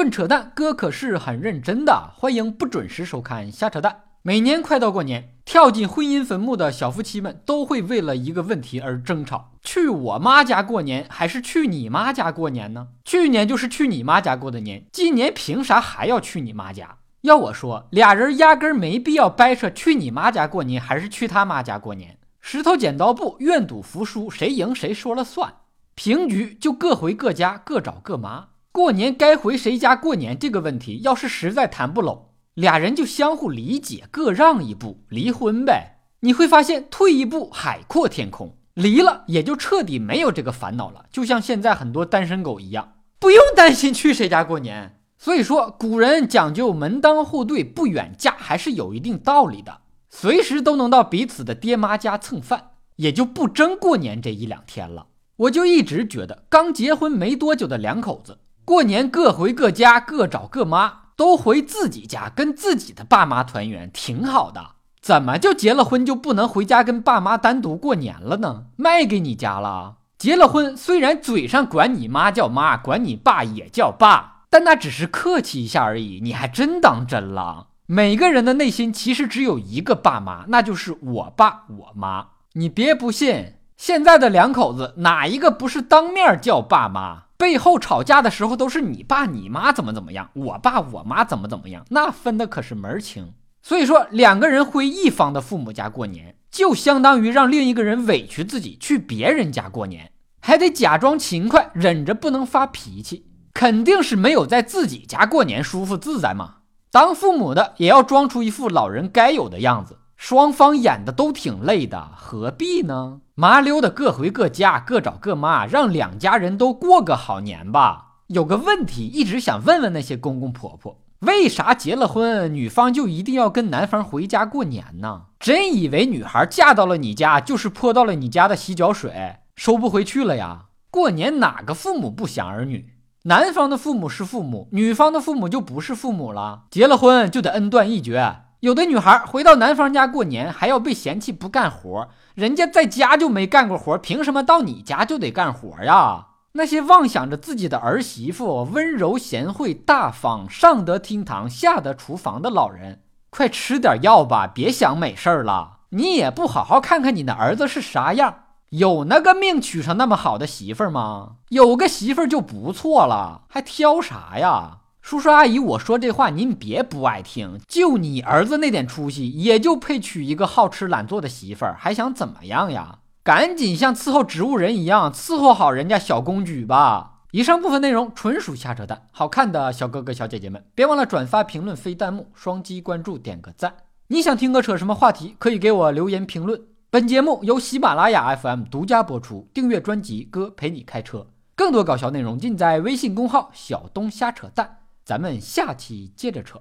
笨扯淡，哥可是很认真的。欢迎不准时收看瞎扯淡。每年快到过年，跳进婚姻坟墓的小夫妻们都会为了一个问题而争吵：去我妈家过年还是去你妈家过年呢？去年就是去你妈家过的年，今年凭啥还要去你妈家？要我说，俩人压根没必要掰扯去你妈家过年还是去他妈家过年。石头剪刀布，愿赌服输，谁赢谁说了算。平局就各回各家，各找各妈。过年该回谁家过年这个问题，要是实在谈不拢。俩人就相互理解，各让一步，离婚呗。你会发现，退一步海阔天空。离了也就彻底没有这个烦恼了，就像现在很多单身狗一样，不用担心去谁家过年。所以说，古人讲究门当户对，不远嫁，还是有一定道理的。随时都能到彼此的爹妈家蹭饭，也就不争过年这一两天了。我就一直觉得，刚结婚没多久的两口子，过年各回各家，各找各妈。都回自己家跟自己的爸妈团圆，挺好的。怎么就结了婚就不能回家跟爸妈单独过年了呢？卖给你家了？结了婚虽然嘴上管你妈叫妈，管你爸也叫爸，但那只是客气一下而已。你还真当真了？每个人的内心其实只有一个爸妈，那就是我爸我妈。你别不信，现在的两口子哪一个不是当面叫爸妈？背后吵架的时候都是你爸你妈怎么怎么样，我爸我妈怎么怎么样，那分的可是门儿清。所以说，两个人回一方的父母家过年，就相当于让另一个人委屈自己去别人家过年，还得假装勤快，忍着不能发脾气，肯定是没有在自己家过年舒服自在嘛。当父母的也要装出一副老人该有的样子。双方演的都挺累的，何必呢？麻溜的各回各家，各找各妈，让两家人都过个好年吧。有个问题一直想问问那些公公婆婆：为啥结了婚，女方就一定要跟男方回家过年呢？真以为女孩嫁到了你家就是泼到了你家的洗脚水，收不回去了呀？过年哪个父母不想儿女？男方的父母是父母，女方的父母就不是父母了。结了婚就得恩断义绝。有的女孩回到男方家过年，还要被嫌弃不干活，人家在家就没干过活，凭什么到你家就得干活呀？那些妄想着自己的儿媳妇温柔贤惠、大方、上得厅堂、下得厨房的老人，快吃点药吧，别想美事儿了。你也不好好看看你的儿子是啥样，有那个命娶上那么好的媳妇吗？有个媳妇就不错了，还挑啥呀？叔叔阿姨，我说这话您别不爱听。就你儿子那点出息，也就配娶一个好吃懒做的媳妇儿，还想怎么样呀？赶紧像伺候植物人一样伺候好人家小公举吧。以上部分内容纯属瞎扯淡，好看的小哥哥小姐姐们，别忘了转发、评论、飞弹幕、双击关注、点个赞。你想听个扯什么话题，可以给我留言评论。本节目由喜马拉雅 FM 独家播出，订阅专辑《哥陪你开车》，更多搞笑内容尽在微信公号“小东瞎扯淡”。咱们下期接着扯。